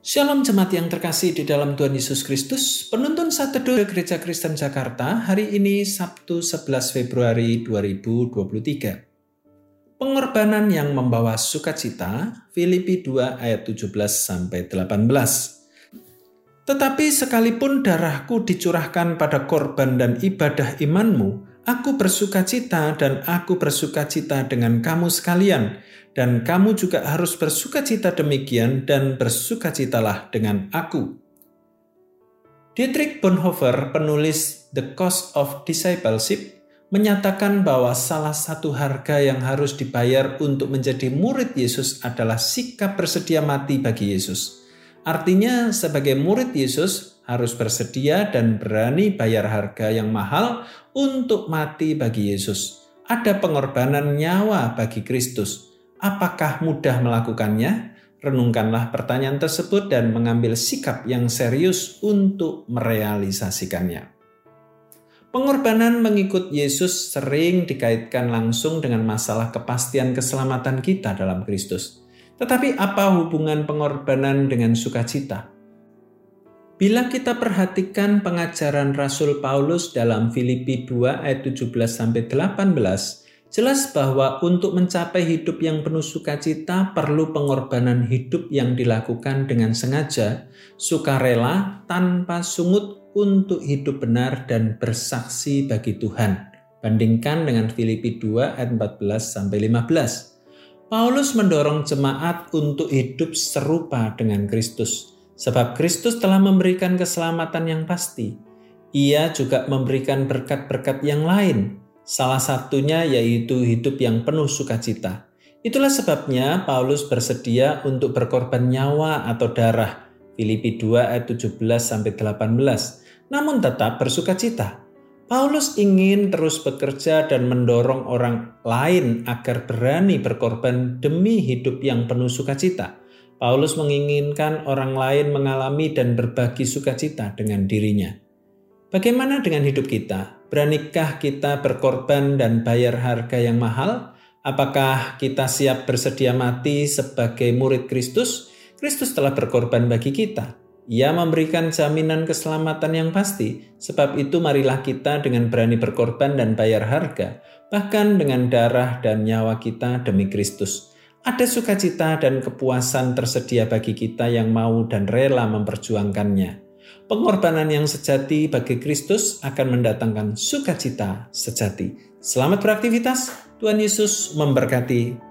Shalom jemaat yang terkasih di dalam Tuhan Yesus Kristus, penuntun saat teduh Gereja Kristen Jakarta hari ini Sabtu 11 Februari 2023. Pengorbanan yang membawa sukacita, Filipi 2 ayat 17 sampai 18. Tetapi sekalipun darahku dicurahkan pada korban dan ibadah imanmu, aku bersukacita dan aku bersukacita dengan kamu sekalian dan kamu juga harus bersukacita demikian dan bersukacitalah dengan aku. Dietrich Bonhoeffer, penulis The Cost of Discipleship, menyatakan bahwa salah satu harga yang harus dibayar untuk menjadi murid Yesus adalah sikap bersedia mati bagi Yesus. Artinya, sebagai murid Yesus harus bersedia dan berani bayar harga yang mahal untuk mati bagi Yesus. Ada pengorbanan nyawa bagi Kristus Apakah mudah melakukannya? Renungkanlah pertanyaan tersebut dan mengambil sikap yang serius untuk merealisasikannya. Pengorbanan mengikut Yesus sering dikaitkan langsung dengan masalah kepastian keselamatan kita dalam Kristus. Tetapi apa hubungan pengorbanan dengan sukacita? Bila kita perhatikan pengajaran Rasul Paulus dalam Filipi 2 ayat 17 sampai 18, Jelas bahwa untuk mencapai hidup yang penuh sukacita perlu pengorbanan hidup yang dilakukan dengan sengaja, sukarela, tanpa sungut untuk hidup benar dan bersaksi bagi Tuhan. Bandingkan dengan Filipi 2 ayat 14 sampai 15. Paulus mendorong jemaat untuk hidup serupa dengan Kristus, sebab Kristus telah memberikan keselamatan yang pasti. Ia juga memberikan berkat-berkat yang lain, Salah satunya yaitu hidup yang penuh sukacita. Itulah sebabnya Paulus bersedia untuk berkorban nyawa atau darah. Filipi 2 ayat 17 sampai 18. Namun tetap bersukacita. Paulus ingin terus bekerja dan mendorong orang lain agar berani berkorban demi hidup yang penuh sukacita. Paulus menginginkan orang lain mengalami dan berbagi sukacita dengan dirinya. Bagaimana dengan hidup kita? Beranikah kita berkorban dan bayar harga yang mahal? Apakah kita siap bersedia mati sebagai murid Kristus? Kristus telah berkorban bagi kita. Ia memberikan jaminan keselamatan yang pasti. Sebab itu marilah kita dengan berani berkorban dan bayar harga, bahkan dengan darah dan nyawa kita demi Kristus. Ada sukacita dan kepuasan tersedia bagi kita yang mau dan rela memperjuangkannya. Pengorbanan yang sejati bagi Kristus akan mendatangkan sukacita sejati. Selamat beraktivitas, Tuhan Yesus memberkati